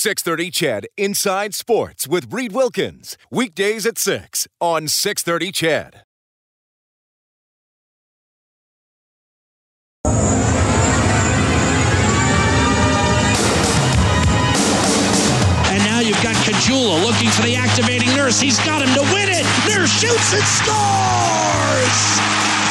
630 CHED Inside Sports with Reed Wilkins. Weekdays at 6 on 630 CHED. And now you've got Caggiula looking for the activating nurse. He's got him to win it. Nurse shoots and scores!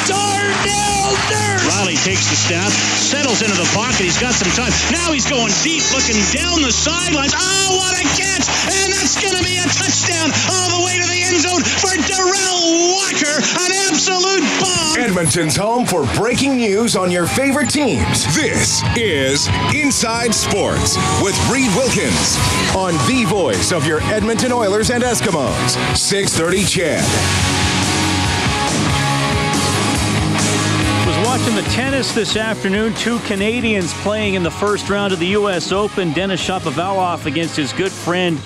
Darnell Nurse! Reilly takes the snap, settles into the pocket. He's got some time. Now he's going deep, looking down the sidelines. Oh, what a catch! And that's going to be a touchdown all the way to the end zone for Derel Walker. An absolute bomb. Edmonton's home for breaking news on your favorite teams. This is Inside Sports with Reed Wilkins on the voice of your Edmonton Oilers and Eskimos. 630 CHED. Watching the tennis this afternoon. Two Canadians playing in the first round of the U.S. Open. Denis Shapovalov against his good friend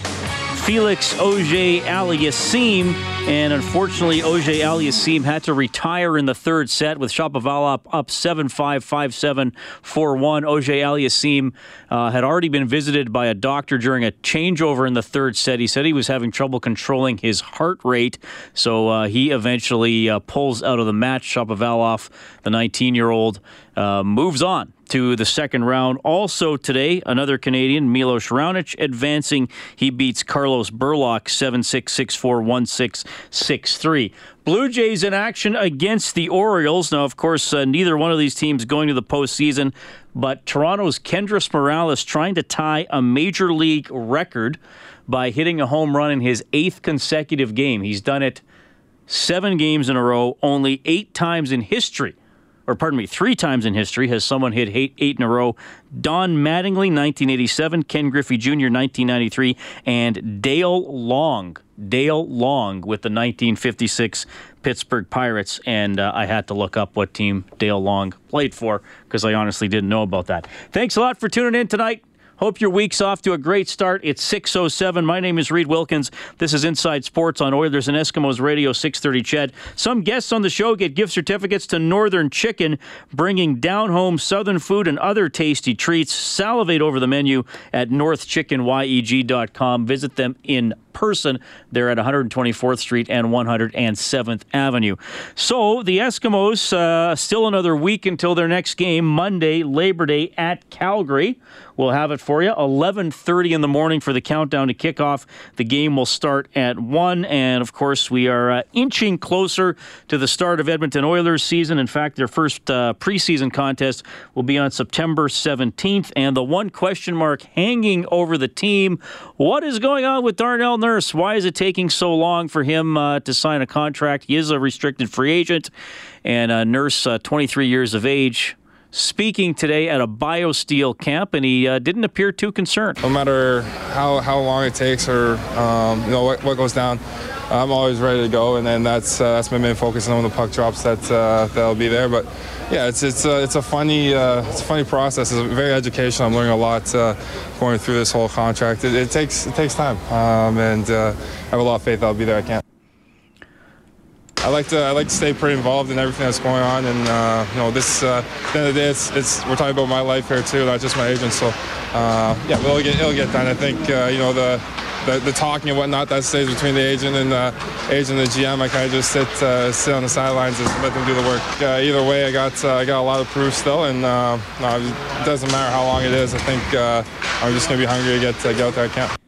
Felix Auger Aliassime. And unfortunately, Auger Aliassime had to retire in the third set with Shapovalov up 7 5, 5 7, 4 1. Auger Aliassime uh, had already been visited by a doctor during a changeover in the third set. He said he was having trouble controlling his heart rate, so uh, he eventually uh, pulls out of the match. Shapovalov, the 19 year old, uh, moves on to the second round. Also today, another Canadian, Milos Raonic, advancing. He beats Carlos Berlocq 7 6 6 4 1 6 6 3. Blue Jays in action against the Orioles. Now, of course, uh, neither one of these teams going to the postseason, but Toronto's Kendrys Morales trying to tie a major league record by hitting a home run in his eighth consecutive game. He's done it seven games in a row, only eight times in history or pardon me, three times in history has someone hit eight, eight in a row. Don Mattingly, 1987, Ken Griffey Jr., 1993, and Dale Long, Dale Long with the 1956 Pittsburgh Pirates. And uh, I had to look up what team Dale Long played for because I honestly didn't know about that. Thanks a lot for tuning in tonight. Hope your week's off to a great start. It's 6.07. My name is Reed Wilkins. This is Inside Sports on Oilers and Eskimos Radio 630 CHED. Some guests on the show get gift certificates to Northern Chicken, bringing down home Southern food and other tasty treats. Salivate over the menu at northchickenyeg.com. Visit them in person. They're at 124th Street and 107th Avenue. So the Eskimos, uh, still another week until their next game, Monday, Labor Day at Calgary. We'll have it for you. 11:30 in the morning for the countdown to kickoff. The game will start at one, and of course we are uh, inching closer to the start of Edmonton Oilers season. In fact, their first uh, preseason contest will be on September 17th, and the one question mark hanging over the team: What is going on with Darnell Nurse? Why is it taking so long for him uh, to sign a contract? He is a restricted free agent, and uh, Nurse, uh, 23 years of age speaking today at a BioSteel camp, and he uh, didn't appear too concerned. No matter how, how long it takes or um, you know what, what goes down, I'm always ready to go, and then that's uh, that's my main focus. And when the puck drops, that uh, that'll be there. But yeah, it's it's a, it's a funny uh, it's a funny process. It's very educational. I'm learning a lot uh, going through this whole contract. It, it takes it takes time, um, and uh, I have a lot of faith I'll be there. I can't. I like to I like to stay pretty involved in everything that's going on, and uh, you know this uh, at the end of the day, it's, it's we're talking about my life here too, not just my agent. So uh, yeah, it'll get it'll get done. I think uh, you know the, the, the talking and whatnot that stays between the agent and the agent and the GM. I kind of just sit uh, sit on the sidelines and let them do the work. Uh, either way, I got I got a lot of proof still, and no, it doesn't matter how long it is. I think I'm just gonna be hungry to get to get out there. I can.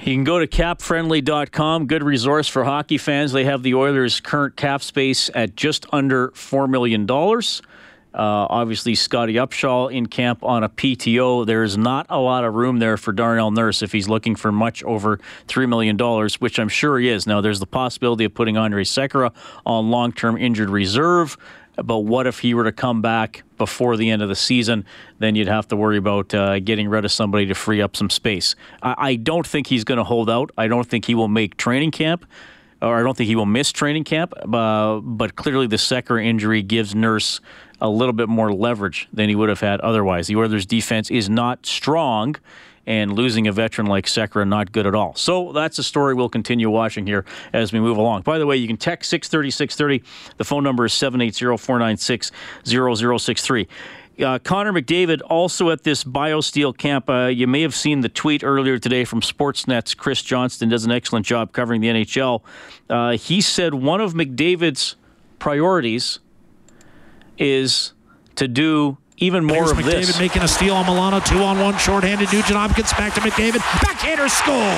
You can go to capfriendly.com, good resource for hockey fans. They have the Oilers' current cap space at just under $4 million. Uh, obviously, Scottie Upshall in camp on a PTO. There's not a lot of room there for Darnell Nurse if he's looking for much over $3 million, which I'm sure he is. Now, there's the possibility of putting Andrej Sekera on long term injured reserve. But what if he were to come back before the end of the season? Then you'd have to worry about uh, getting rid of somebody to free up some space. I, I don't think he's going to hold out. I don't think he will make training camp, or I don't think he will miss training camp. Uh, but clearly, the Sekera injury gives Nurse a little bit more leverage than he would have had otherwise. The Oilers' defense is not strong and losing a veteran like Sekera not good at all. So that's a story we'll continue watching here as we move along. By the way, you can text 630 630. The phone number is 780 496 0063. Uh, Connor McDavid also at this BioSteel camp. Uh, you may have seen the tweet earlier today from Sportsnet's Chris Johnston does an excellent job covering the NHL. Uh, he said one of McDavid's priorities is to do even more Here's of McDavid this. making a steal on Milano. Two on one, shorthanded. Nugent Hopkins back to McDavid. Backhander score.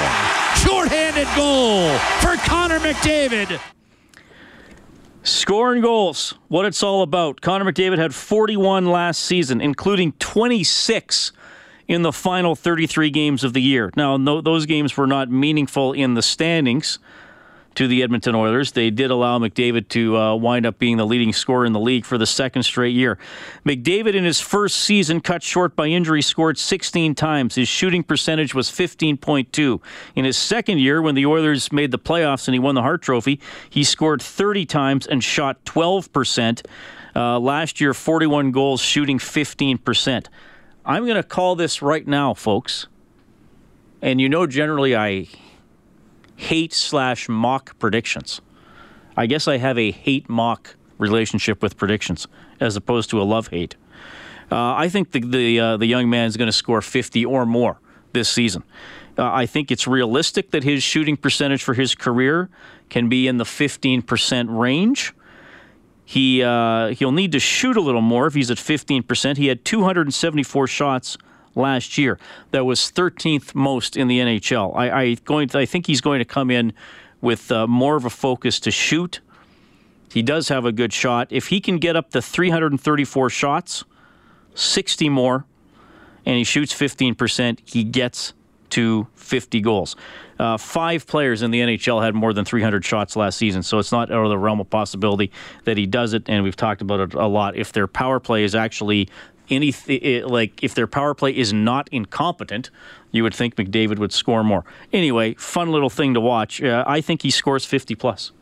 Shorthanded goal for Connor McDavid. Scoring goals, what it's all about. Connor McDavid had 41 last season, including 26 in the final 33 games of the year. Now, no, those games were not meaningful in the standings to the Edmonton Oilers. They did allow McDavid to uh, wind up being the leading scorer in the league for the second straight year. McDavid, in his first season, cut short by injury, scored 16 times. His shooting percentage was 15.2. In his second year, when the Oilers made the playoffs and he won the Hart Trophy, he scored 30 times and shot 12%. Uh, last year, 41 goals, shooting 15%. I'm going to call this right now, folks. And you know, generally, I hate slash mock predictions. I guess I have a hate mock relationship with predictions as opposed to a love hate. Uh, I think the the uh, the young man is going to score 50 or more this season. Uh, I think it's realistic that his shooting percentage for his career can be in the 15% range. He uh, he'll need to shoot a little more if he's at 15%. He had 274 shots last year. That was 13th most in the NHL. I, I going to, I think he's going to come in with uh, more of a focus to shoot. He does have a good shot. If he can get up to 334 shots, 60 more, and he shoots 15%, he gets to 50 goals. Uh, five players in the NHL had more than 300 shots last season, so it's not out of the realm of possibility that he does it. And we've talked about it a lot. If their power play is actually any like if their power play is not incompetent, you would think McDavid would score more. Anyway, fun little thing to watch. Uh, I think he scores 50 plus.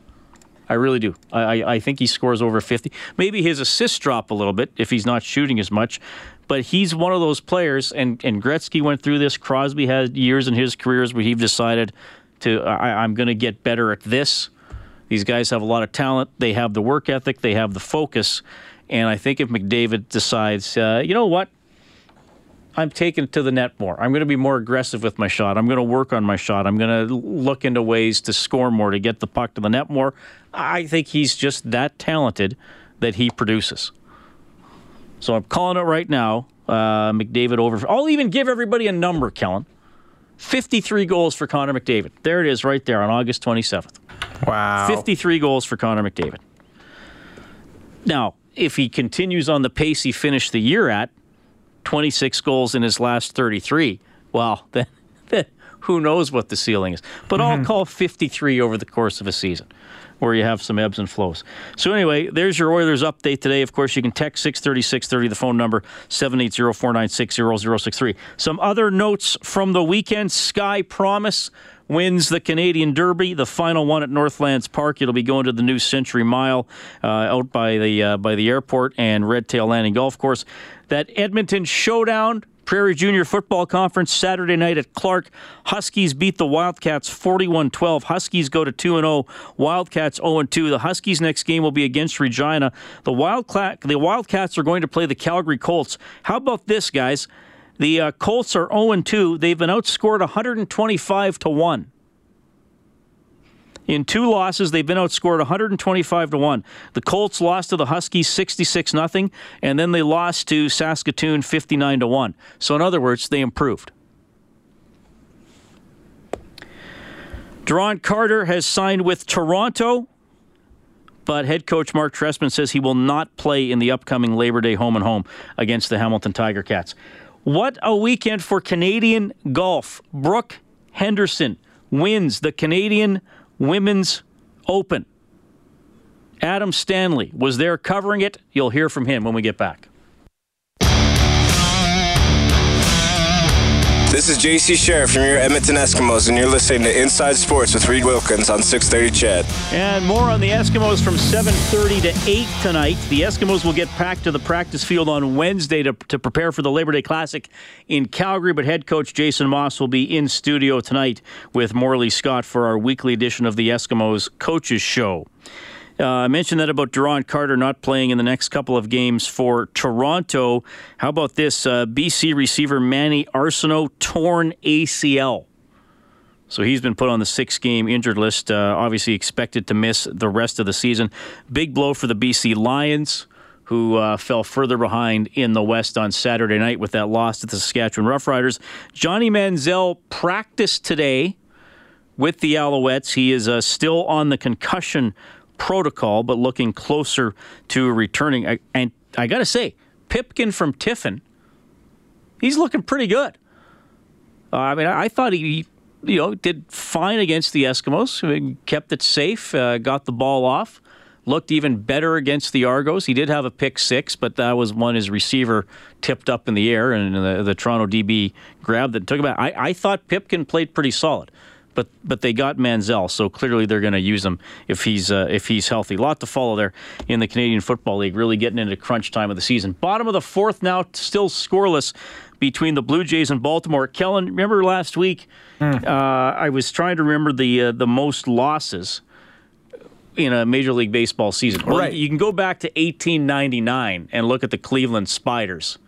I really do. I, I think he scores over 50. Maybe his assists drop a little bit if he's not shooting as much, but he's one of those players. And, and Gretzky went through this. Crosby had years in his careers where he decided to I, I'm going to get better at this. These guys have a lot of talent. They have the work ethic. They have the focus. And I think if McDavid decides, uh, you know what, I'm taking it to the net more. I'm going to be more aggressive with my shot. I'm going to work on my shot. I'm going to look into ways to score more, to get the puck to the net more. I think he's just that talented that he produces. So I'm calling it right now. Uh, McDavid over. I'll even give everybody a number, Kellen. 53 goals for Connor McDavid. There it is right there on August 27th. Wow. 53 goals for Connor McDavid. Now, if he continues on the pace he finished the year at, 26 goals in his last 33, well, then, then who knows what the ceiling is. But mm-hmm. I'll call 53 over the course of a season where you have some ebbs and flows. So anyway, there's your Oilers update today. Of course, you can text 630 630, the phone number 780-496-0063. Some other notes from the weekend. Sky Promise wins the Canadian Derby, the final one at Northlands Park. It'll be going to the new Century Mile uh, out by the uh, by the airport and Red Tail Landing Golf Course. That Edmonton Showdown Prairie Junior Football Conference Saturday night at Clarke. Huskies beat the Wildcats 41 12. Huskies go to 2 0. Wildcats 0 2. The Huskies' next game will be against Regina. The, Wildcat, the Wildcats are going to play the Calgary Colts. How about this, guys? The uh, Colts are 0 2. They've been outscored 125 to 1. In two losses, they've been outscored 125 to 1. The Colts lost to the Huskies 66 0 and then they lost to Saskatoon 59 to 1. So in other words, they improved. Duron Carter has signed with Toronto, but head coach Mark Trestman says he will not play in the upcoming Labor Day home and home against the Hamilton Tiger Cats. What a weekend for Canadian golf. Brooke Henderson wins the Canadian Women's Open. Adam Stanley was there covering it. You'll hear from him when we get back. This is JC Sherritt from your Edmonton Eskimos, and you're listening to Inside Sports with Reed Wilkins on 630 CHED. And more on the Eskimos from 7.30 to 8 tonight. The Eskimos will get back to the practice field on Wednesday to, to prepare for the Labor Day Classic in Calgary, but head coach Jason Maas will be in studio tonight with Morley Scott for our weekly edition of the Eskimos Coaches Show. Uh, I mentioned that about Duron Carter not playing in the next couple of games for Toronto. How about this? Uh, BC receiver Manny Arceneaux torn ACL. So he's been put on the six game injured list, uh, obviously expected to miss the rest of the season. Big blow for the BC Lions, who uh, fell further behind in the West on Saturday night with that loss to the Saskatchewan Roughriders. Johnny Manziel practiced today with the Alouettes. He is uh, still on the concussion protocol, but looking closer to returning. I, and I got to say, Pipkin from Tiffin, he's looking pretty good. Uh, I mean, I, I thought he, you know, did fine against the Eskimos. Kept it safe, uh, got the ball off, looked even better against the Argos. He did have a pick six, but that was one his receiver tipped up in the air, and the, the Toronto DB grabbed it and took it. I, I thought Pipkin played pretty solid but but they got Manziel, so clearly they're going to use him if he's uh, if he's healthy. A lot to follow there in the Canadian Football League. Really getting into crunch time of the season. Bottom of the fourth now, still scoreless between the Blue Jays and Baltimore. Kellen, remember last week? Mm. Uh, I was trying to remember the uh, the most losses in a Major League Baseball season. Well, right. You can go back to 1899 and look at the Cleveland Spiders.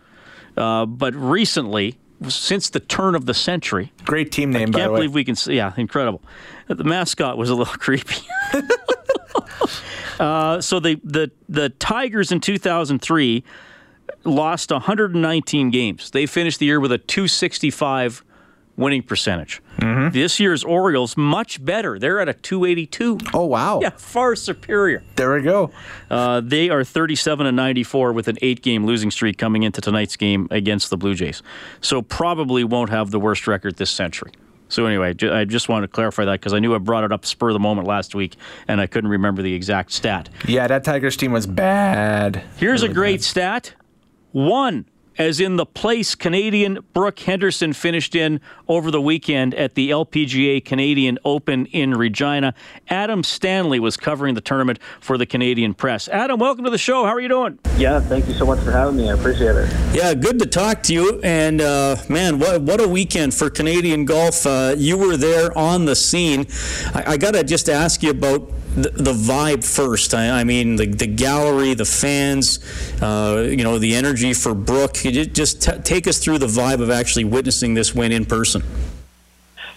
Uh, but recently, since the turn of the century. Great team name, I can't believe we can. see. Yeah, incredible. The mascot was a little creepy. uh, so the the the Tigers in 2003 lost 119 games. They finished the year with a 265 winning percentage. Mm-hmm. This year's Orioles much better. They're at a 282. Oh wow! Yeah, far superior. There we go. Uh, they are 37 and 94 with an eight-game losing streak coming into tonight's game against the Blue Jays. So probably won't have the worst record this century. So anyway, I just wanted to clarify that because I knew I brought it up spur of the moment last week, and I couldn't remember the exact stat. Yeah, that Tigers team was bad. Here's really a great bad. stat: one as in the place Canadian Brooke Henderson finished in over the weekend at the LPGA Canadian Open in Regina. Adam Stanley was covering the tournament for the Canadian press. Adam, welcome to the show. How are you doing? Yeah, thank you so much for having me. I appreciate it. Yeah, good to talk to you. And uh, man, what what a weekend for Canadian golf. Uh, you were there on the scene. I, I got to just ask you about the, vibe first. I, I, mean, the, the gallery, the fans, uh, you know, the energy for Brooke. Just t- take us through the vibe of actually witnessing this win in person?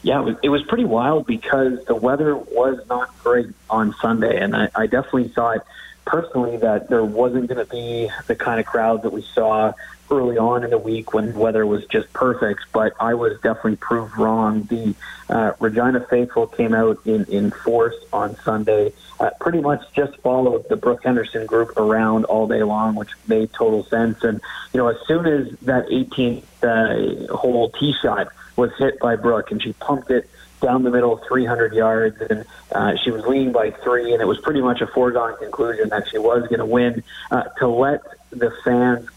Yeah, it was, it was pretty wild because the weather was not great on Sunday, and I, I definitely thought personally that there wasn't going to be the kind of crowd that we saw early on in the week when weather was just perfect, but I was definitely proved wrong. The uh, Regina faithful came out in, in force on Sunday, uh, pretty much just followed the Brooke Henderson group around all day long, which made total sense. And, you know, as soon as that 18th uh, hole tee shot was hit by Brooke and she pumped it down the middle 300 yards and uh, she was leading by three and it was pretty much a foregone conclusion that she was going to win uh, to let the fans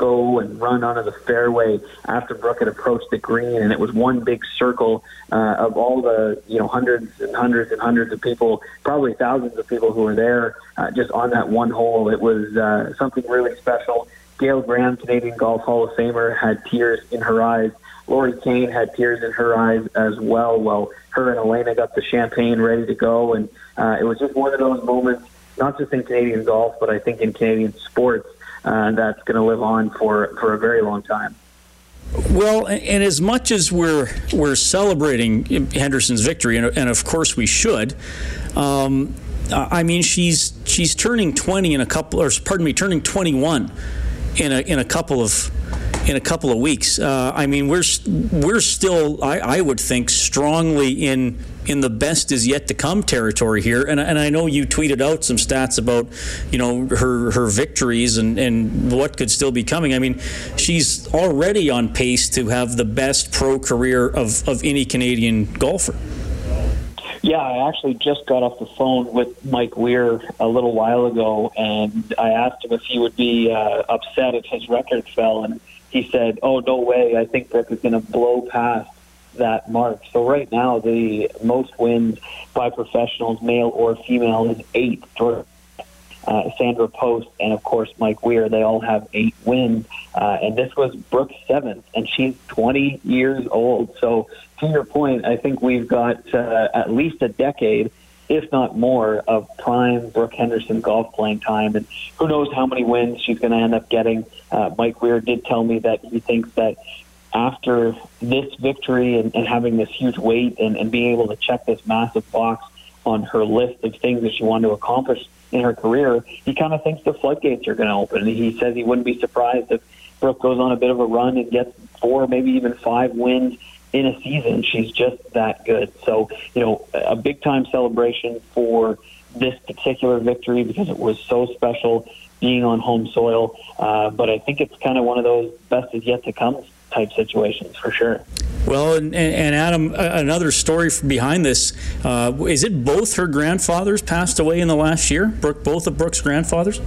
go and run onto the fairway after Brooke had approached the green, and it was one big circle uh, of all the you know hundreds and hundreds and hundreds of people, probably thousands of people who were there uh, just on that one hole. It was uh, something really special. Gail Graham, Canadian Golf Hall of Famer, had tears in her eyes. Lori Kane had tears in her eyes as well. While her and Elena got the champagne ready to go, and uh, it was just one of those moments, not just in Canadian golf, but I think in Canadian sports uh, that's going to live on for, for a very long time. Well, and as much as we're we're celebrating Henderson's victory, and, and of course we should, um, I mean she's she's turning twenty in a couple, or pardon me, turning twenty one in a in a couple of in a couple of weeks. Uh, I mean we're we're still, I, I would think, strongly in in the best is yet to come territory here. And, and I know you tweeted out some stats about, you know, her, her victories and, and what could still be coming. I mean, she's already on pace to have the best pro career of, of any Canadian golfer. Yeah, I actually just got off the phone with Mike Weir a little while ago, and I asked him if he would be uh, upset if his record fell, and he said, "Oh, no way! I think Brooke is going to blow past that mark. So right now, the most wins by professionals, male or female, is eight. For uh, Sandra Post and of course Mike Weir, they all have eight wins, uh, and this was Brooke's seventh, and she's 20 years old. So to your point, I think we've got uh, at least a decade if not more, of prime Brooke Henderson golf playing time. And who knows how many wins she's going to end up getting. Uh, Mike Weir did tell me that he thinks that after this victory and, and having this huge weight and, and being able to check this massive box on her list of things that she wanted to accomplish in her career, he kind of thinks the floodgates are going to open. He says he wouldn't be surprised if Brooke goes on a bit of a run and gets four, maybe even five wins in a season. She's just that good. So, you know, a big time celebration for this particular victory because it was so special being on home soil. Uh, but I think it's kind of one of those best is yet to come type situations for sure. Well, and, and Adam, another story behind this uh, is it both her grandfathers passed away in the last year? Brooke, both of Brooke's grandfathers?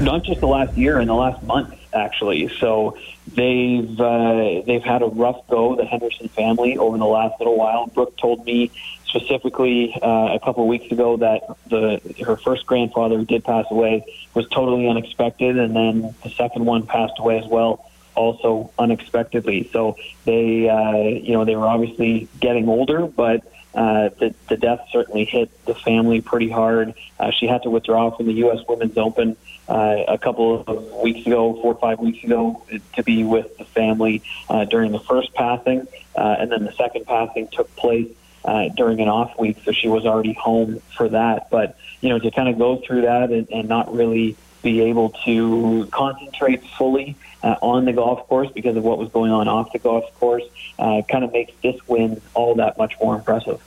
Not just the last year, in the last month, actually. So they've uh, they've had a rough go, the Henderson family, over the last little while. Brooke told me specifically uh, a couple of weeks ago that the her first grandfather did pass away was totally unexpected, and then the second one passed away as well also unexpectedly. So they, uh, you know, they were obviously getting older, but uh, the, the death certainly hit the family pretty hard. Uh, she had to withdraw from the U.S. Women's Open uh, a couple of weeks ago, four or five weeks ago, to be with the family uh, during the first passing, uh, and then the second passing took place uh, during an off week, so she was already home for that. But you know, to kind of go through that and, and not really be able to concentrate fully uh, on the golf course because of what was going on off the golf course uh, kind of makes this win all that much more impressive.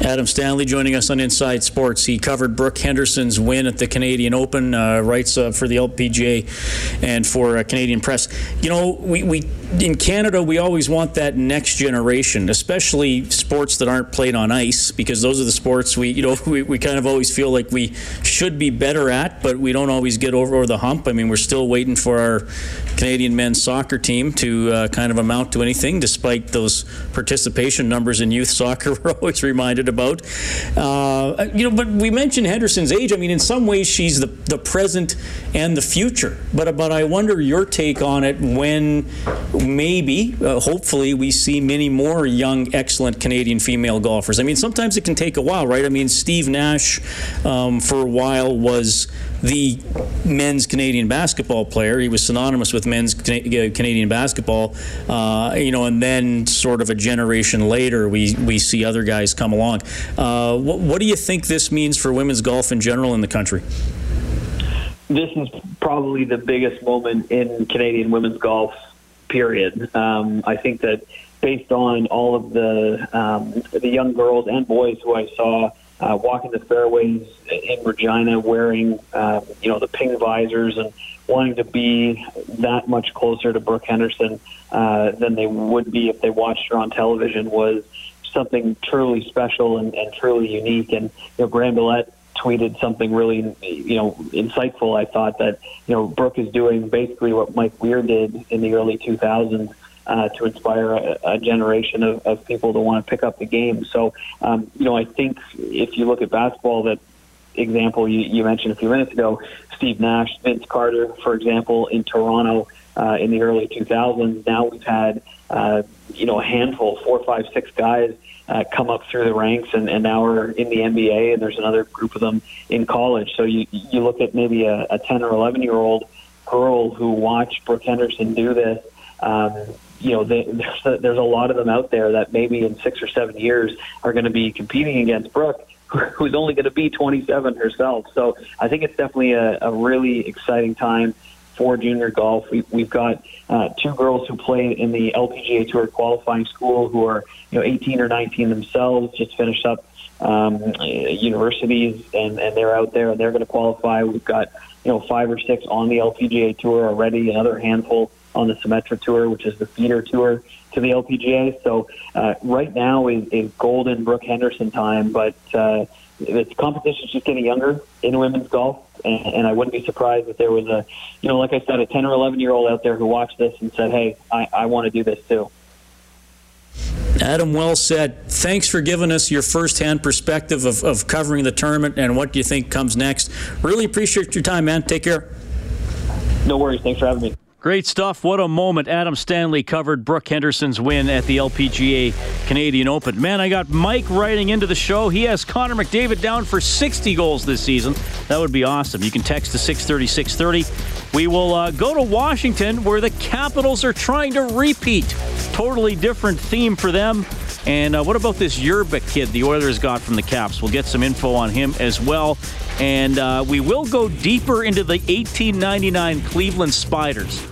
Adam Stanley joining us on Inside Sports. He covered Brooke Henderson's win at the Canadian Open, uh, writes uh, for the LPGA and for uh, Canadian Press. You know, we, we in Canada we always want that next generation, especially sports that aren't played on ice, because those are the sports we you know we, we kind of always feel like we should be better at, but we don't always get over the hump. I mean, we're still waiting for our Canadian men's soccer team to uh, kind of amount to anything, despite those participation numbers in youth soccer. We're always reminded about. Uh, you know, but we mentioned Henderson's age. I mean, in some ways, she's the, the present and the future. But, but I wonder your take on it when maybe, uh, hopefully, we see many more young, excellent Canadian female golfers. I mean, sometimes it can take a while, right? I mean, Steve Nash, um, for a while, was the men's Canadian basketball player. He was synonymous with men's Canadian basketball, uh, you know, and then sort of a generation later, we, we see other guys come along. Uh, what, what do you think this means for women's golf in general in the country? This is probably the biggest moment in Canadian women's golf, period. Um, I think that based on all of the um, the young girls and boys who I saw uh, walking the fairways in Regina, wearing uh, you know the ping visors and wanting to be that much closer to Brooke Henderson uh, than they would be if they watched her on television was something truly special and, and truly unique. And you know, Graham tweeted something really, you know, insightful. I thought that you know Brooke is doing basically what Mike Weir did in the early 2000s uh, to inspire a, a generation of, of people to want to pick up the game. So, um, you know, I think if you look at basketball, that example you, you mentioned a few minutes ago, Steve Nash, Vince Carter, for example, in Toronto uh, in the early 2000s. Now we've had, uh, you know, a handful, four, five, six guys uh, come up through the ranks and, and now are in the NBA, and there's another group of them in college. So you you look at maybe a, a 10 or 11 year old girl who watched Brooke Henderson do this. Um, you know, they, there's, a, lot of them out there that maybe in six or seven years are going to be competing against Brooke, who's only going to be 27 herself. So I think it's definitely a, a really exciting time for junior golf. We, we've got uh, two girls who play in the LPGA Tour qualifying school who are you know 18 or 19 themselves, just finished up um, universities, and, and they're out there and they're going to qualify. We've got you know five or six on the LPGA Tour already, another handful on the Symetra Tour, which is the feeder tour to the LPGA. So uh, right now is, is golden Brooke Henderson time, but uh, the competition is just getting younger in women's golf, and, and I wouldn't be surprised if there was a, you know, like I said, a 10 or 11 year old out there who watched this and said, "Hey, I, I want to do this too." Adam, well said. Thanks for giving us your firsthand perspective of, of covering the tournament and what you think comes next. Really appreciate your time, man. Take care. No worries. Thanks for having me. Great stuff. What a moment. Adam Stanley covered Brooke Henderson's win at the LPGA Canadian Open. Man, I got Mike writing into the show. He has Connor McDavid down for 60 goals this season. That would be awesome. You can text to 630 630. We will uh, go to Washington where the Capitals are trying to repeat. Totally different theme for them. And uh, what about this Yerba kid the Oilers got from the Caps? We'll get some info on him as well. And uh, we will go deeper into the 1899 Cleveland Spiders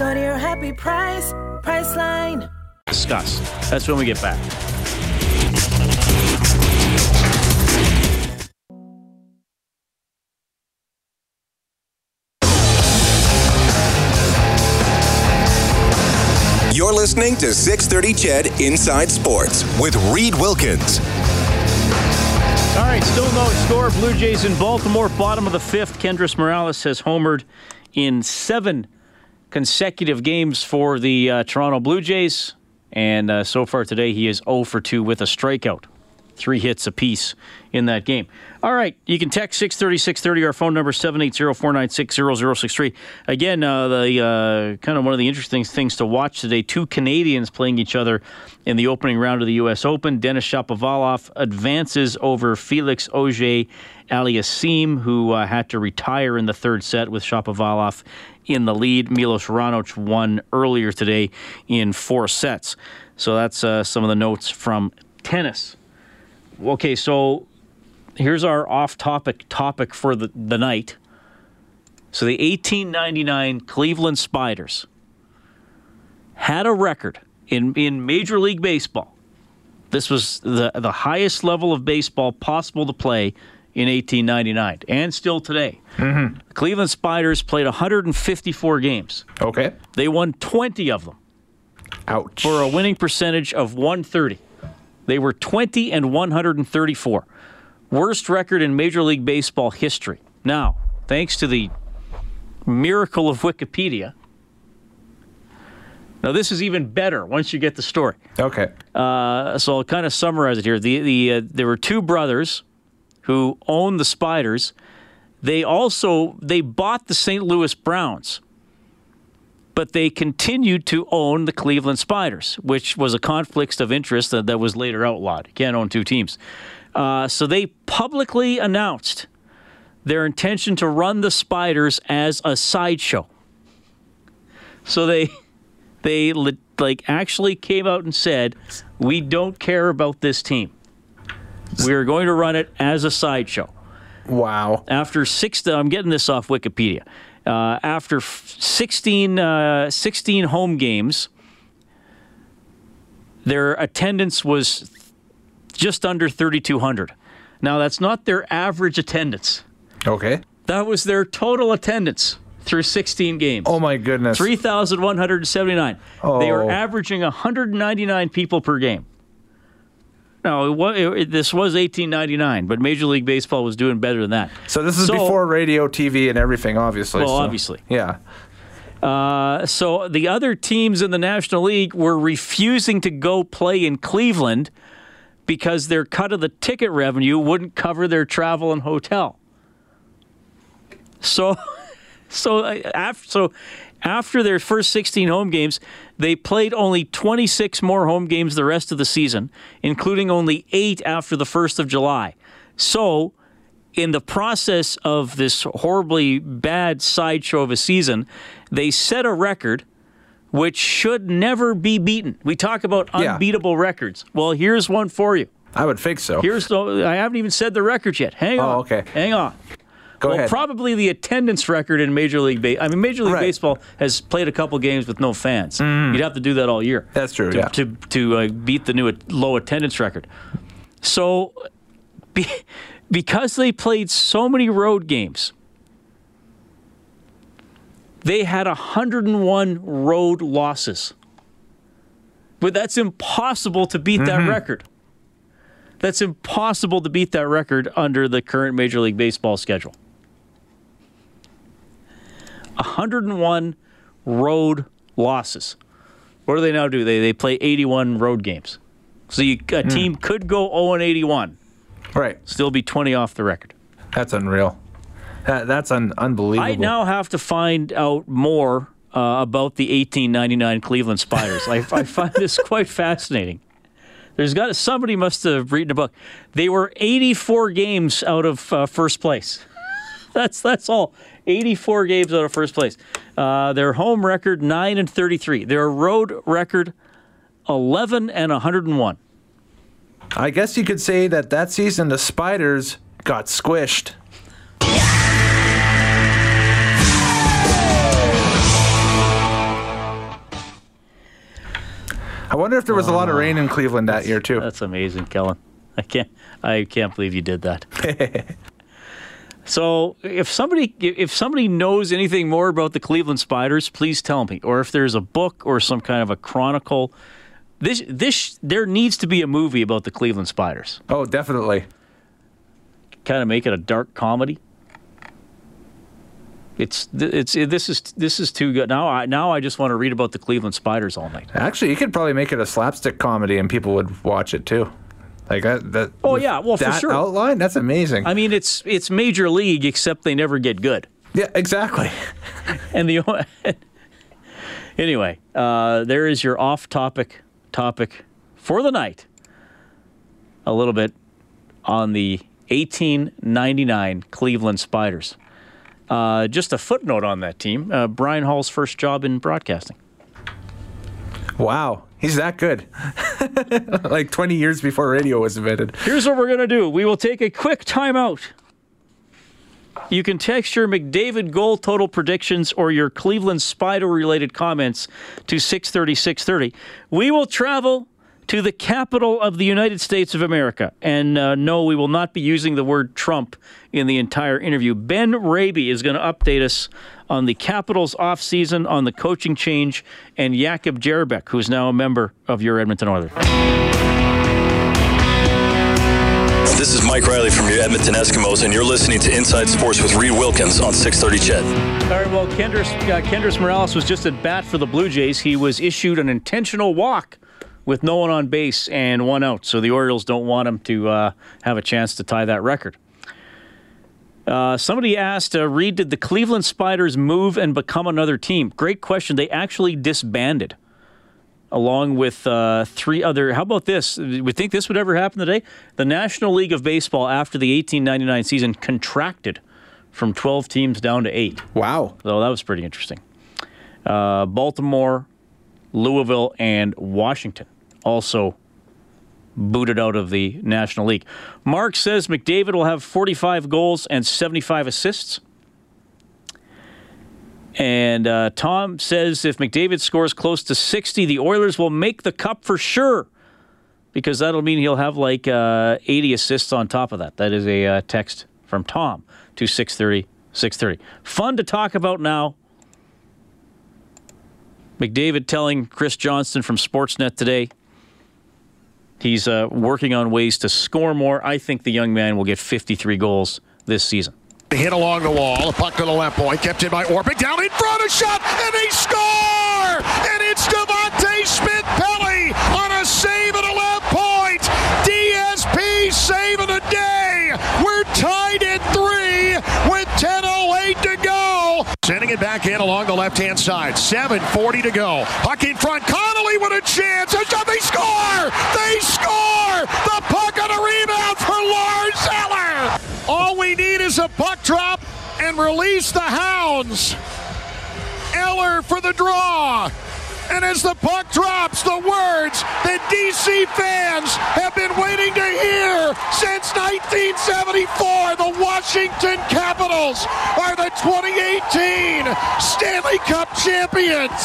Go to your happy price, Priceline. Discuss. That's when we get back. You're listening to 630 Ched Inside Sports with Reed Wilkins. All right, still no score. Blue Jays in Baltimore, bottom of the fifth. Kendrys Morales has homered in seven consecutive games for the uh, Toronto Blue Jays. And uh, so far today, he is 0 for 2 with a strikeout. Three hits apiece in that game. All right, you can text 630 630. Our phone number 780 496 0063. Again, uh, the uh, kind of one of the interesting things to watch today two Canadians playing each other in the opening round of the U.S. Open. Denis Shapovalov advances over Felix Auger Aliassime, who uh, had to retire in the third set with Shapovalov in the lead. Milos Raonic won earlier today in four sets. So that's uh, some of the notes from tennis. Okay, so here's our off-topic topic for the, the night. So the 1899 Cleveland Spiders had a record in, in Major League Baseball. This was the, the highest level of baseball possible to play in 1899 and still today. Mm-hmm. The Cleveland Spiders played 154 games. Okay. They won 20 of them. Ouch. For a winning percentage of 130. They were 20 and 134. Worst record in Major League Baseball history. Now, thanks to the miracle of Wikipedia, now this is even better once you get the story. Okay. Uh, so I'll kind of summarize it here. The the uh, there were two brothers who owned the Spiders. They also they bought the St. Louis Browns, but they continued to own the Cleveland Spiders, which was a conflict of interest that, that was later outlawed. You can't own two teams. Uh, so they publicly announced their intention to run the Spiders as a sideshow. So they they like actually came out and said, "We don't care about this team. We are going to run it as a sideshow." Wow. After six, I'm getting this off Wikipedia. Uh, after 16, uh, 16 home games, their attendance was just under 3,200. Now, that's not their average attendance. Okay. That was their total attendance through 16 games. Oh, my goodness. 3,179. Oh. They were averaging 199 people per game. No, it was, it, this was 1899, but Major League Baseball was doing better than that. So this is so, before radio, TV, and everything, obviously. Well, so, obviously. Yeah. Uh, so the other teams in the National League were refusing to go play in Cleveland because their cut of the ticket revenue wouldn't cover their travel and hotel. So, so after so after their first 16 home games, they played only 26 more home games the rest of the season, including only eight after the 1st of July. So, in the process of this horribly bad sideshow of a season, they set a record which should never be beaten. We talk about unbeatable yeah. records. Well, here's one for you. I would think so. Here's the, I haven't even said the record yet. Hang oh, on. okay. Hang on. Go well, ahead. probably the attendance record in Major League Baseball. I mean, Major League right. Baseball has played a couple games with no fans. Mm. You'd have to do that all year. That's true. To yeah. to, to uh, beat the new low attendance record. So, be, because they played so many road games, They had 101 road losses. But that's impossible to beat that record. That's impossible to beat that record under the current Major League Baseball schedule. 101 road losses. What do they now do? They they play 81 road games. So you, a team could go 0 81. Right. still be 20 off the record. That's unreal. That, that's un- unbelievable. I now have to find out more uh, about the 1899 Cleveland Spiders. I, I find this quite fascinating. There's got somebody must have written a book. They were 84 games out of uh, first place. That's that's all. 84 games out of first place. Uh, their home record 9 and 33. Their road record 11 and 101. I guess you could say that that season the Spiders got squished. I wonder if there was a lot of rain in Cleveland that year too. That's amazing, Kellen. I can't I can't believe you did that. so, if somebody if somebody knows anything more about the Cleveland Spiders, please tell me. Or if there's a book or some kind of a chronicle, this this there needs to be a movie about the Cleveland Spiders. Oh, definitely. Kind of make it a dark comedy. It's it's this is this is too good. Now I now I just want to read about the Cleveland Spiders all night. Actually, you could probably make it a slapstick comedy and people would watch it too. Like that. that Oh, yeah, well, for sure. Outline. That's amazing. I mean, it's it's major league except they never get good. yeah, exactly. And the anyway, uh, there is your off-topic topic for the night. A little bit on the 1899 Cleveland Spiders. Uh, just a footnote on that team: uh, Brian Hall's first job in broadcasting. Wow, he's that good. like 20 years before radio was invented. Here's what we're going to do. We will take a quick timeout. You can text your McDavid goal total predictions or your Cleveland Spider related comments to 630 630. We will travel to the capital of the United States of America. And uh, no, we will not be using the word Trump in the entire interview. Ben Raby is going to update us on the Capitals offseason, on the coaching change, and Jakub Jerabek, who's now a member of your Edmonton Oilers. This is Mike Reilly from your Edmonton Eskimos, and you're listening to Inside Sports with Reed Wilkins on 630 CHED. All right, well, Kendrys, uh, Kendrys Morales was just at bat for the Blue Jays. He was issued an intentional walk with no one on base and one out, so the Orioles don't want him to uh, have a chance to tie that record. Uh, somebody asked, uh, Reed, did the Cleveland Spiders move and become another team? Great question. They actually disbanded along with uh, three other. How about this? We think this would ever happen today? The National League of Baseball, after the 1899 season, contracted from 12 teams down to eight. Wow. So that was pretty interesting. Uh, Baltimore, Louisville, and Washington also booted out of the National League. Mark says McDavid will have 45 goals and 75 assists. And uh, Tom says if McDavid scores close to 60, the Oilers will make the cup for sure. Because that'll mean he'll have like uh, 80 assists on top of that. That is a uh, text from Tom to 630, 630. Fun to talk about now. McDavid telling Chris Johnston from Sportsnet today he's uh, working on ways to score more. I think the young man will get 53 goals this season. Hit along the wall, a puck to the left point, kept in by Orpik, down in front, a shot, and they score! And it's Devante Smith Pelly on a save at a left point. DSP save of the day. We're tied at three with 10.08 to Sending it back in along the left hand side. 7.40 to go. Puck in front. Connolly with a chance. They score! They score! The puck on a rebound for Lars Eller. All we need is a puck drop and release the hounds. Eller for the draw. And as the puck drops, the words that DC fans have been waiting to hear since 1974 the Washington Capitals are the 2018 Stanley Cup champions.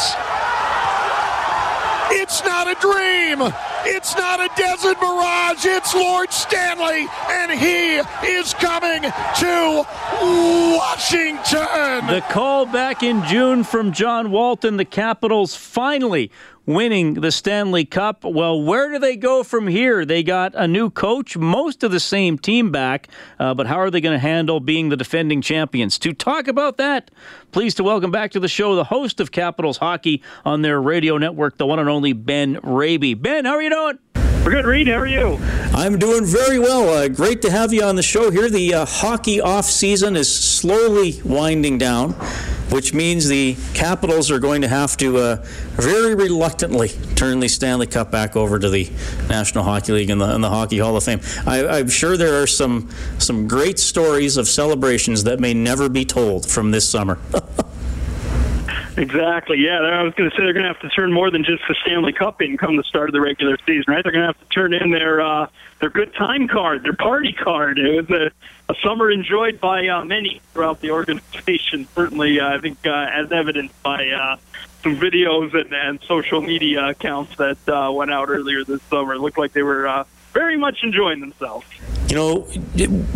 It's not a dream. It's not a desert mirage. It's Lord Stanley, and he is coming to Washington. The call back in June from John Walton, the Capitals finally winning the Stanley Cup. Well, where do they go from here? They got a new coach, most of the same team back, uh, but how are they going to handle being the defending champions? To talk about that, pleased to welcome back to the show the host of Capitals hockey on their radio network, the one and only Ben Raby. Ben, how are you doing? We're good, Reed. How are you? I'm doing very well. Uh, great to have you on the show here. The uh, hockey off season is slowly winding down, which means the Capitals are going to have to uh, very reluctantly turn the Stanley Cup back over to the National Hockey League and the, and the Hockey Hall of Fame. I, I'm sure there are some some great stories of celebrations that may never be told from this summer. Exactly. Yeah, I was going to say they're going to have to turn more than just the Stanley Cup in come the start of the regular season, right? They're going to have to turn in their uh, their good time card, their party card. It was a, a summer enjoyed by uh, many throughout the organization. Certainly, uh, I think, uh, as evidenced by uh, some videos and, and social media accounts that uh, went out earlier this summer. It looked like they were uh, very much enjoying themselves. You know,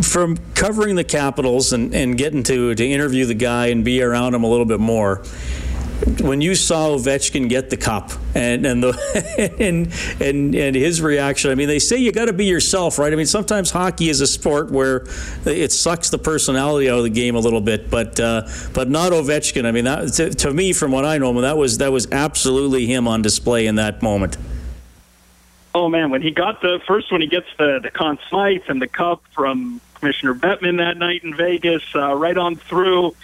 from covering the Capitals and, and getting to, to interview the guy and be around him a little bit more, when you saw Ovechkin get the cup and and the and and and his reaction, I mean, they say you got to be yourself, right? I mean, sometimes hockey is a sport where it sucks the personality out of the game a little bit, but uh, but not Ovechkin. I mean, that to, to me, from what I know, that was that was absolutely him on display in that moment. Oh man, when he got the first when he gets the the Conn Smythe and the cup from Commissioner Bettman that night in Vegas, uh, right on through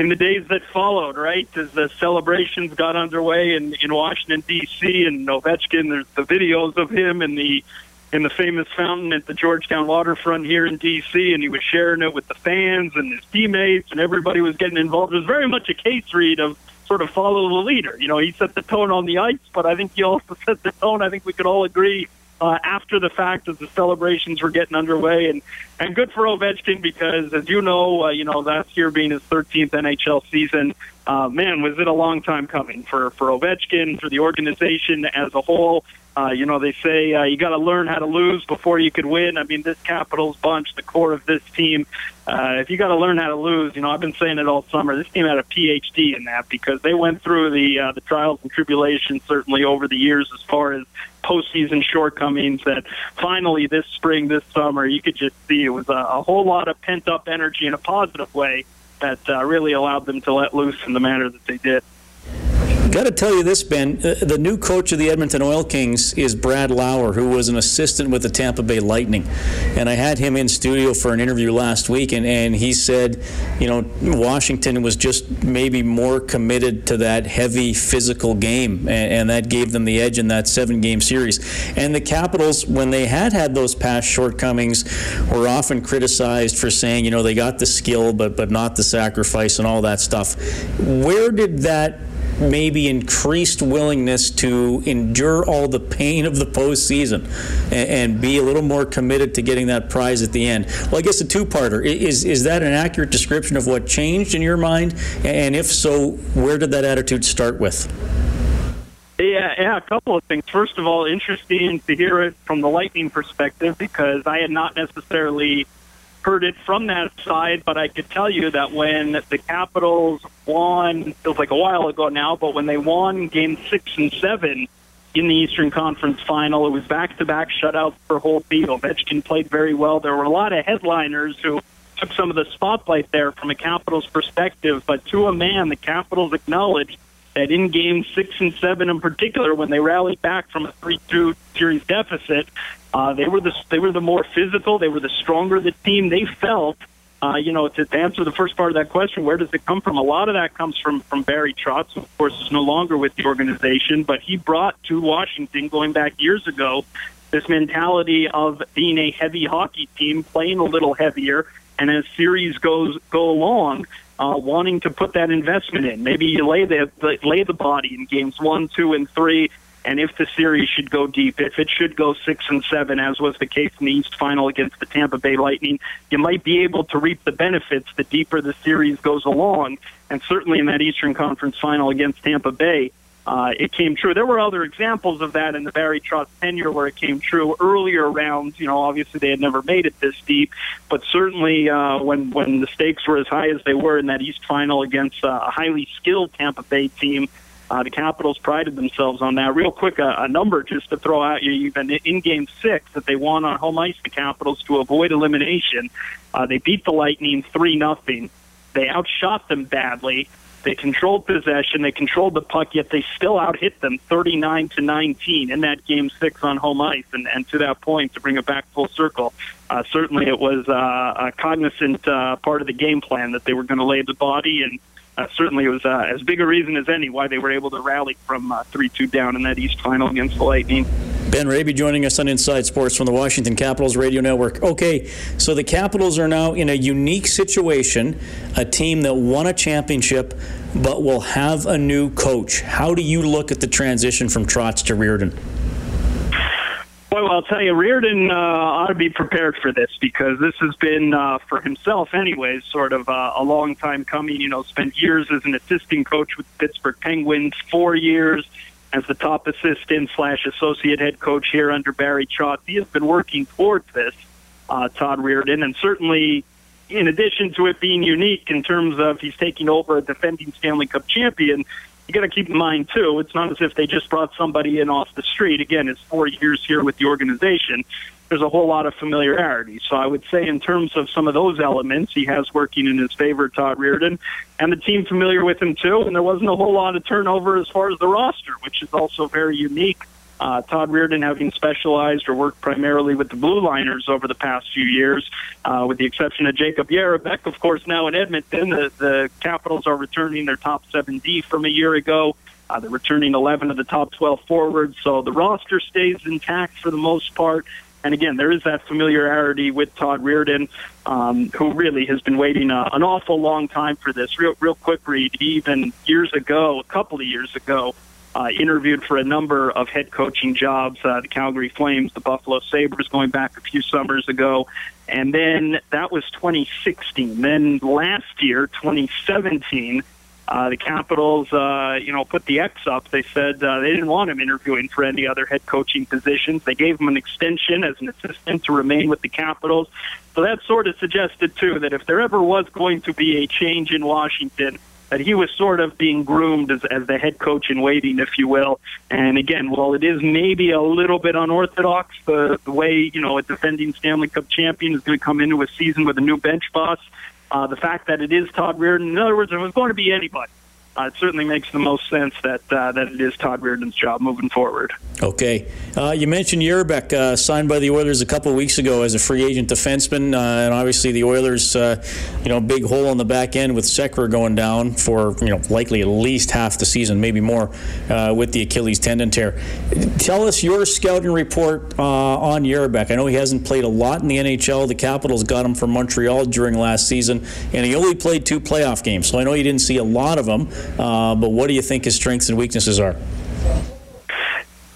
in the days that followed, right, as the celebrations got underway in, in Washington D.C. and Ovechkin, there's the videos of him in the in the famous fountain at the Georgetown waterfront here in D.C. and he was sharing it with the fans and his teammates and everybody was getting involved. It was very much a case read of sort of follow the leader. You know, he set the tone on the ice, but I think he also set the tone. I think we could all agree uh, after the fact as the celebrations were getting underway, and and good for Ovechkin because, as you know, uh, you know last year being his 13th NHL season, uh, man, was it a long time coming for for Ovechkin, for the organization as a whole. Uh, you know, they say uh, you got to learn how to lose before you could win. I mean, this Capitals bunch, the core of this team, uh, if you got to learn how to lose, you know, I've been saying it all summer. This team had a PhD in that because they went through the uh, the trials and tribulations certainly over the years as far as postseason shortcomings. That finally this spring, this summer, you could just see it was a, a whole lot of pent up energy in a positive way that uh, really allowed them to let loose in the manner that they did. Got to tell you this, Ben. Uh, the new coach of the Edmonton Oil Kings is Brad Lauer, who was an assistant with the Tampa Bay Lightning. And I had him in studio for an interview last week, and, and he said, you know, Washington was just maybe more committed to that heavy physical game, and, and that gave them the edge in that seven game series. And the Capitals, when they had had those past shortcomings, were often criticized for saying, you know, they got the skill, but, but not the sacrifice and all that stuff. Where did that maybe increased willingness to endure all the pain of the postseason and, and be a little more committed to getting that prize at the end. Well, I guess a two-parter is is that an accurate description of what changed in your mind? And if so, where did that attitude start with? Yeah, yeah, a couple of things. First of all, interesting to hear it from the Lightning perspective because I had not necessarily heard it from that side, but I could tell you that when the Capitals won, it feels like a while ago now, but when they won game six and seven in the Eastern Conference final, it was back to back shutouts for Holtby. Ovechkin played very well. There were a lot of headliners who took some of the spotlight there from a Capitals perspective, but to a man, the Capitals acknowledged that in game six and seven in particular, when they rallied back from a 3-2 series deficit, uh, they were the they were the more physical, they were the stronger the team. They felt, uh, you know, to answer the first part of that question, where does it come from? A lot of that comes from from Barry Trotz, who of course is no longer with the organization, but he brought to Washington going back years ago this mentality of being a heavy hockey team, playing a little heavier, and as series goes go along, uh, wanting to put that investment in. Maybe you lay the lay the body in games one, two, and three. And if the series should go deep, if it should go six and seven, as was the case in the East Final against the Tampa Bay Lightning, you might be able to reap the benefits the deeper the series goes along. And certainly in that Eastern Conference Final against Tampa Bay, uh, it came true. There were other examples of that in the Barry Trotz tenure where it came true. Earlier rounds, you know, obviously they had never made it this deep, but certainly uh, when when the stakes were as high as they were in that East Final against uh, a highly skilled Tampa Bay team. Uh, the Capitals prided themselves on that. Real quick, a, a number just to throw out you, even in Game Six that they won on home ice. The Capitals to avoid elimination, uh, they beat the Lightning three nothing. They outshot them badly. They controlled possession. They controlled the puck, yet they still outhit them 39 to 19 in that game six on home ice. And, and to that point, to bring it back full circle, uh, certainly it was uh, a cognizant uh, part of the game plan that they were going to lay the body and uh, certainly it was uh, as big a reason as any why they were able to rally from uh, 3-2 down in that East Final against the Lightning. Ben Raby joining us on Inside Sports from the Washington Capitals Radio Network. Okay, so the Capitals are now in a unique situation, a team that won a championship but will have a new coach. How do you look at the transition from Trotz to Reirden? Well, I'll tell you, Reirden uh, ought to be prepared for this because this has been, uh, for himself anyways, sort of uh, a long time coming. You know, spent years as an assistant coach with the Pittsburgh Penguins, four years as the top assistant slash associate head coach here under Barry Trotz. He has been working towards this, uh, Todd Reirden, and certainly in addition to it being unique in terms of he's taking over a defending Stanley Cup champion, you got to keep in mind too, it's not as if they just brought somebody in off the street. Again, it's four years here with the organization. There's a whole lot of familiarity. So I would say, in terms of some of those elements, he has working in his favor, Todd Reirden, and the team familiar with him too. And there wasn't a whole lot of turnover as far as the roster, which is also very unique uh, Todd Reirden having specialized or worked primarily with the Blue Liners over the past few years, uh, with the exception of Jakub Jerabek, of course, now in Edmonton. The, the Capitals are returning their top 7D from a year ago. Uh, they're returning 11 of the top 12 forwards, so the roster stays intact for the most part. And again, there is that familiarity with Todd Reirden, um, who really has been waiting uh, an awful long time for this. Real, real quick read. Even years ago, a couple of years ago, uh, interviewed for a number of head coaching jobs, uh, the Calgary Flames, the Buffalo Sabres, going back a few summers ago. And then that was 2016. Then last year, 2017, uh, the Capitals, uh, you know, put the X up. They said uh, they didn't want him interviewing for any other head coaching positions. They gave him an extension as an assistant to remain with the Capitals. So that sort of suggested, too, that if there ever was going to be a change in Washington, that he was sort of being groomed as, as the head coach in waiting, if you will. And again, while it is maybe a little bit unorthodox, the, the way you know a defending Stanley Cup champion is going to come into a season with a new bench boss, uh, the fact that it is Todd Reirden, in other words, it was going to be anybody uh, it certainly makes the most sense that uh, that it is Todd Reirden's job moving forward. Okay, uh, you mentioned Jerabek uh, signed by the Oilers a couple weeks ago as a free agent defenseman, uh, and obviously the Oilers, uh, you know, big hole on the back end with Sekera going down for you know likely at least half the season, maybe more, with the Achilles tendon tear. Tell us your scouting report on Jerabek. I know he hasn't played a lot in the NHL. The Capitals got him from Montreal during last season, and he only played two playoff games, so I know you didn't see a lot of him. Uh, but what do you think his strengths and weaknesses are?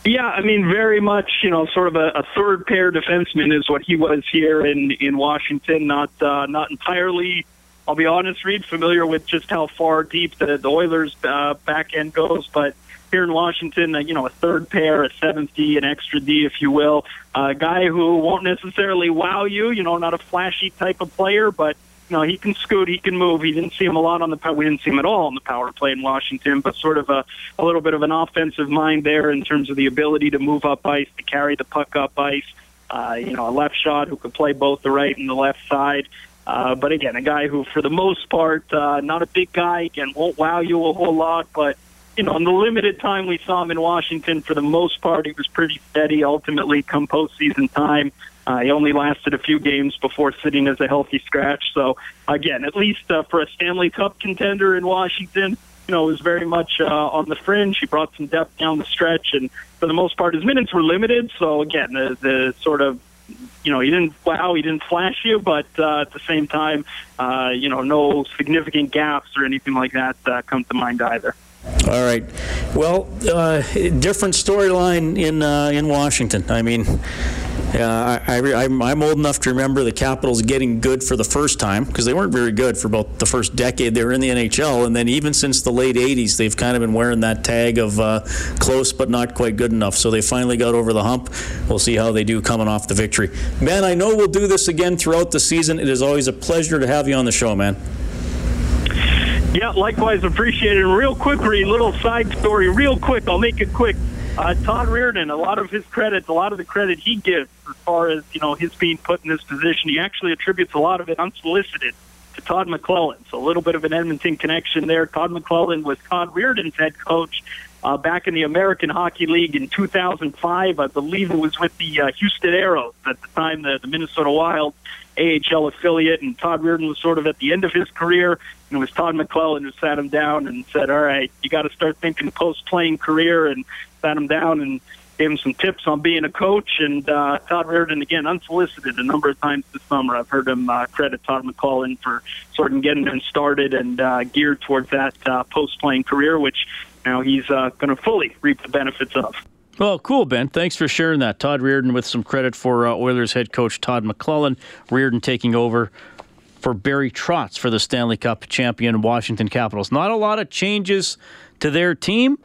Yeah, I mean, very much, you know, sort of a, a third pair defenseman is what he was here in in Washington. Not uh, not entirely, I'll be honest, Reid, familiar with just how far deep the, the Oilers' uh, back end goes, but here in Washington, uh, you know, a third pair, a seventh D, an extra D, if you will, a guy who won't necessarily wow you, you know, not a flashy type of player, but you know, he can scoot, he can move. He didn't see him a lot on the. We didn't see him at all on the power play in Washington, but sort of a, a little bit of an offensive mind there in terms of the ability to move up ice, to carry the puck up ice. Uh, you know, a left shot who could play both the right and the left side. Uh, but again, a guy who, for the most part, uh, not a big guy. Again, won't wow you a whole lot, but you know, in the limited time we saw him in Washington, for the most part, he was pretty steady. Ultimately, come postseason time, uh, he only lasted a few games before sitting as a healthy scratch. So again, at least uh, for a Stanley Cup contender in Washington, you know, was very much uh, on the fringe. He brought some depth down the stretch, and for the most part, his minutes were limited. So again, the, the sort of you know, he didn't wow, he didn't flash you, but uh, at the same time, uh, you know, no significant gaps or anything like that uh, come to mind either. All right. Well, uh, different storyline in uh, in Washington. I mean, Uh, I, I, I'm old enough to remember the Capitals getting good for the first time because they weren't very good for about the first decade they were in the NHL, and then even since the late '80s, they've kind of been wearing that tag of uh, close but not quite good enough. So they finally got over the hump. We'll see how they do coming off the victory. Man, I know we'll do this again throughout the season. It is always a pleasure to have you on the show, man. Yeah, likewise, appreciate it. Real quick, Reid, little side story, real quick. I'll make it quick. Uh, Todd Reirden, a lot of his credit, a lot of the credit he gives as far as you know his being put in this position, he actually attributes a lot of it unsolicited to Todd McLellan. So a little bit of an Edmonton connection there. Todd McLellan was Todd Reirden's head coach uh, back in the American Hockey League in 2005. I believe it was with the uh, Houston Aeros at the time, the, the Minnesota Wild AHL affiliate, and Todd Reirden was sort of at the end of his career. And it was Todd McLellan who sat him down and said, "All right, you got to start thinking post-playing career," and sat him down and gave him some tips on being a coach. And uh, Todd Reirden, again, unsolicited a number of times this summer. I've heard him uh, credit Todd McLellan for sort of getting him started and uh, geared towards that uh, post-playing career, which now he's uh, going to fully reap the benefits of. Well, cool, Ben. Thanks for sharing that. Todd Reirden with some credit for uh, Oilers head coach Todd McLellan. Reirden taking over for Barry Trotz for the Stanley Cup champion Washington Capitals. Not a lot of changes to their team.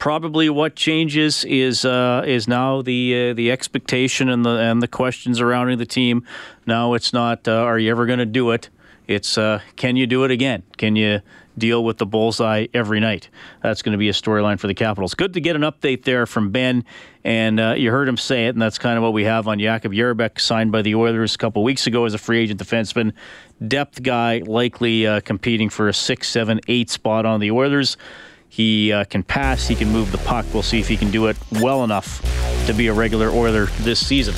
Probably what changes is uh, is now the uh, the expectation and the and the questions surrounding the team. Now it's not uh, are you ever going to do it? It's uh, can you do it again? Can you deal with the bullseye every night. That's going to be a storyline for the Capitals. Good to get an update there from Ben, and uh, you heard him say it, and that's kind of what we have on Jakub Jerabek, signed by the Oilers a couple weeks ago as a free agent defenseman. Depth guy, likely uh, competing for a six, seven, eight spot on the Oilers. He uh, can pass, he can move the puck. We'll see if he can do it well enough to be a regular Oiler this season.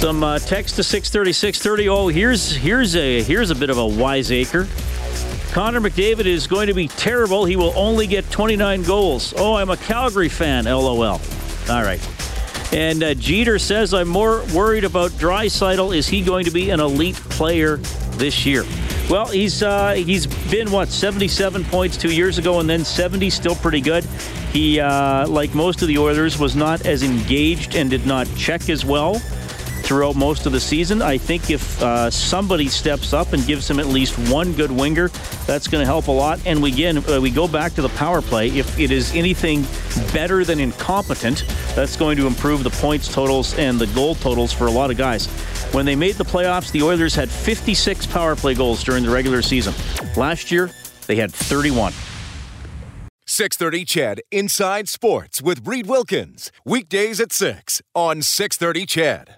Some uh, text to 630, 630. Oh, here's here's a here's a bit of a wiseacre. Connor McDavid is going to be terrible. He will only get 29 goals. Oh, I'm a Calgary fan. LOL. All right. And uh, Jeter says, I'm more worried about Draisaitl. Is he going to be an elite player this year? Well, he's uh, he's been what 77 points two years ago, and then 70. Still pretty good. He, uh, like most of the Oilers, was not as engaged and did not check as well throughout most of the season. I think if uh, somebody steps up and gives him at least one good winger, that's going to help a lot. And we, again, uh, we go back to the power play. If it is anything better than incompetent, that's going to improve the points totals and the goal totals for a lot of guys. When they made the playoffs, the Oilers had 56 power play goals during the regular season. Last year, they had 31. 630 CHED Inside Sports with Reid Wilkins. Weekdays at 6 on 630 CHED.